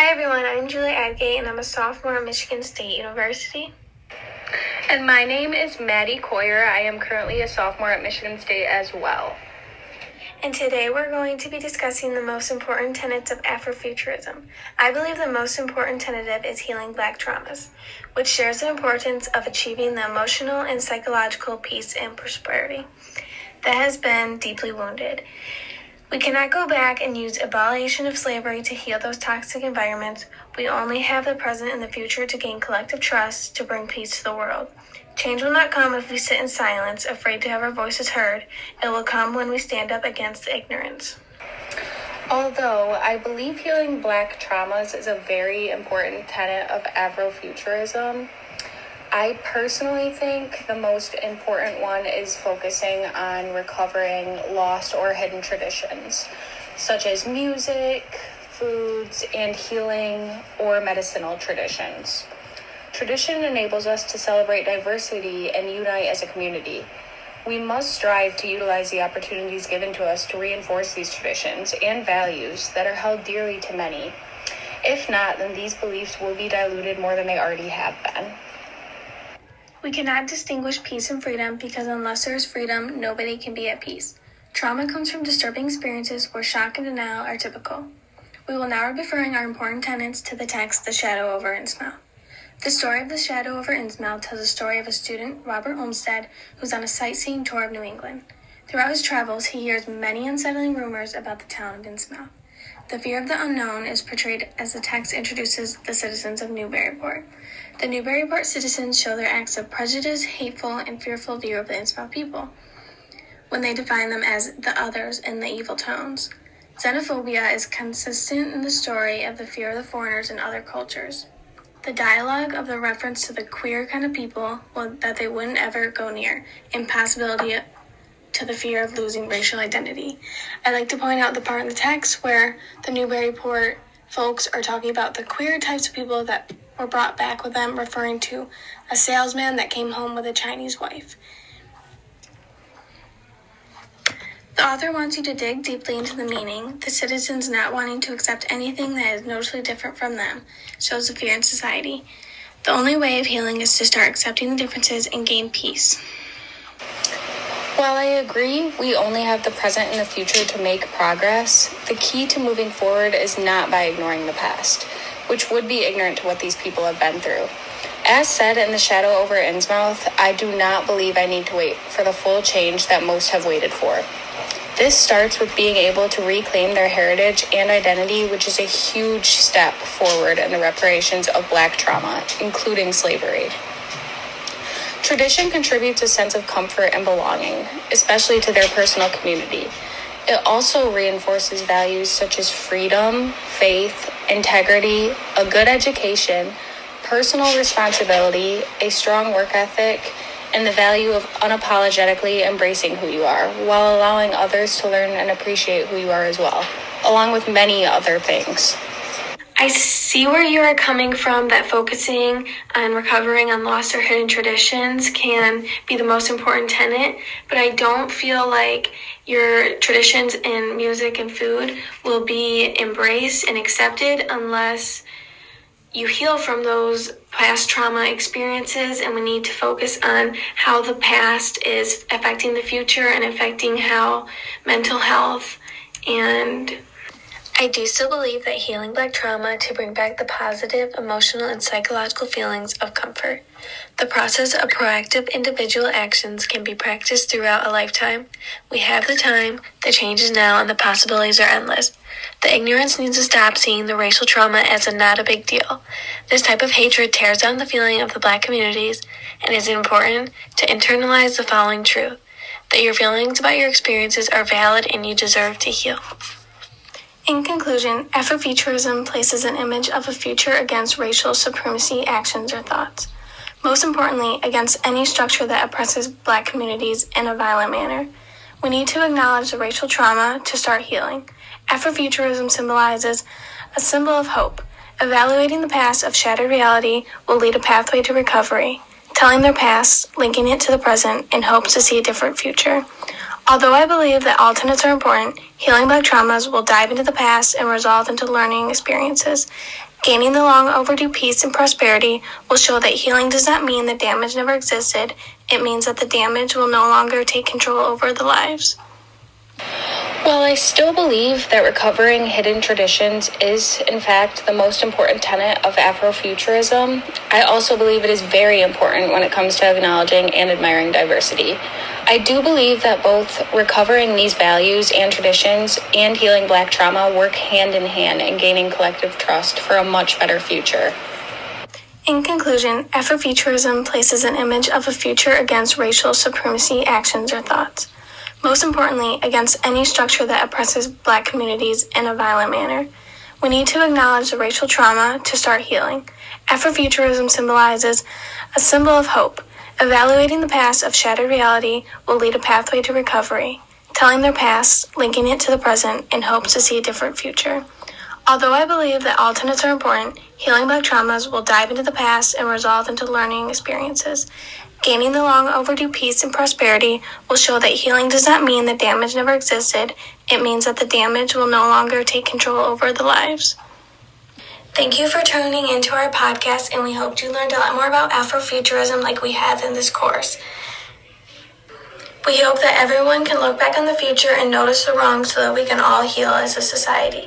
Bradgate, and I'm a sophomore at Michigan State University. And my name is Maddie Coyer. I am currently a sophomore at Michigan State as well. And today we're going to be discussing the most important tenets of Afrofuturism. I believe the most important tenet is healing Black traumas, which shares the importance of achieving the emotional and psychological peace and prosperity that has been deeply wounded. We cannot go back and use abolition of slavery to heal those toxic environments. We only have the present and the future to gain collective trust to bring peace to the world. Change will not come if we sit in silence, afraid to have our voices heard. It will come when we stand up against ignorance. Although I believe healing black traumas is a very important tenet of Afrofuturism, I personally think the most important one is focusing on recovering lost or hidden traditions, such as music, foods, and healing or medicinal traditions. Tradition enables us to celebrate diversity and unite as a community. We must strive to utilize the opportunities given to us to reinforce these traditions and values that are held dearly to many. If not, then these beliefs will be diluted more than they already have been. We cannot distinguish peace and freedom because unless there is freedom, nobody can be at peace. Trauma comes from disturbing experiences where shock and denial are typical. We will now be referring our important tenets to the text The Shadow over Innsmouth. The story of The Shadow over Innsmouth tells the story of a student, Robert Olmstead, who's on a sightseeing tour of New England. Throughout his travels, he hears many unsettling rumors about the town of Innsmouth. The fear of the unknown is portrayed as the text introduces the citizens of Newburyport. The Newburyport citizens show their acts of prejudice, hateful, and fearful view of the Innsmouth people when they define them as the others in the evil tones. Xenophobia is consistent in the story of the fear of the foreigners in other cultures. The dialogue of the reference to the queer kind of people well, that they wouldn't ever go near, impossibility to the fear of losing racial identity. I'd like to point out the part in the text where the Newburyport folks are talking about the queer types of people that were brought back with them, referring to a salesman that came home with a Chinese wife. The author wants you to dig deeply into the meaning. The citizens not wanting to accept anything that is noticeably different from them shows the fear in society. The only way of healing is to start accepting the differences and gain peace. While I agree we only have the present and the future to make progress, the key to moving forward is not by ignoring the past which would be ignorant to what these people have been through. As said in The Shadow over Innsmouth, I do not believe I need to wait for the full change that most have waited for. This starts with being able to reclaim their heritage and identity, which is a huge step forward in the reparations of black trauma, including slavery. Tradition contributes a sense of comfort and belonging, especially to their personal community. It also reinforces values such as freedom, faith, integrity, a good education, personal responsibility, a strong work ethic, and the value of unapologetically embracing who you are while allowing others to learn and appreciate who you are as well, along with many other things. I see where you are coming from that focusing on recovering on lost or hidden traditions can be the most important tenet, but I don't feel like your traditions in music and food will be embraced and accepted unless you heal from those past trauma experiences and we need to focus on how the past is affecting the future and affecting how mental health and I do still believe that healing black trauma to bring back the positive emotional and psychological feelings of comfort. The process of proactive individual actions can be practiced throughout a lifetime. We have the time, the change is now, and the possibilities are endless. The ignorance needs to stop seeing the racial trauma as a not a big deal. This type of hatred tears down the feeling of the black communities, and is important to internalize the following truth that your feelings about your experiences are valid and you deserve to heal. In conclusion, Afrofuturism places an image of a future against racial supremacy actions or thoughts. Most importantly, against any structure that oppresses black communities in a violent manner. We need to acknowledge the racial trauma to start healing. Afrofuturism symbolizes a symbol of hope. Evaluating the past of shattered reality will lead a pathway to recovery. Telling their past, linking it to the present, in hopes to see a different future. Although I believe that all tenets are important, healing black traumas will dive into the past and resolve into learning experiences. Gaining the long overdue peace and prosperity will show that healing does not mean the damage never existed. It means that the damage will no longer take control over the lives. While I still believe that recovering hidden traditions is, in fact, the most important tenet of Afrofuturism, I also believe it is very important when it comes to acknowledging and admiring diversity. I do believe that both recovering these values and traditions and healing black trauma work hand in hand in gaining collective trust for a much better future. In conclusion, Afrofuturism places an image of a future against racial supremacy actions or thoughts most importantly, against any structure that oppresses black communities in a violent manner. We need to acknowledge the racial trauma to start healing. Afrofuturism symbolizes a symbol of hope. Evaluating the past of shattered reality will lead a pathway to recovery. Telling their past, linking it to the present, in hopes to see a different future. Although I believe that all tenets are important, healing black traumas will dive into the past and resolve into learning experiences. Gaining the long overdue peace and prosperity will show that healing does not mean that damage never existed. It means that the damage will no longer take control over the lives. Thank you for tuning into our podcast, and we hope you learned a lot more about Afrofuturism like we have in this course. We hope that everyone can look back on the future and notice the wrongs so that we can all heal as a society.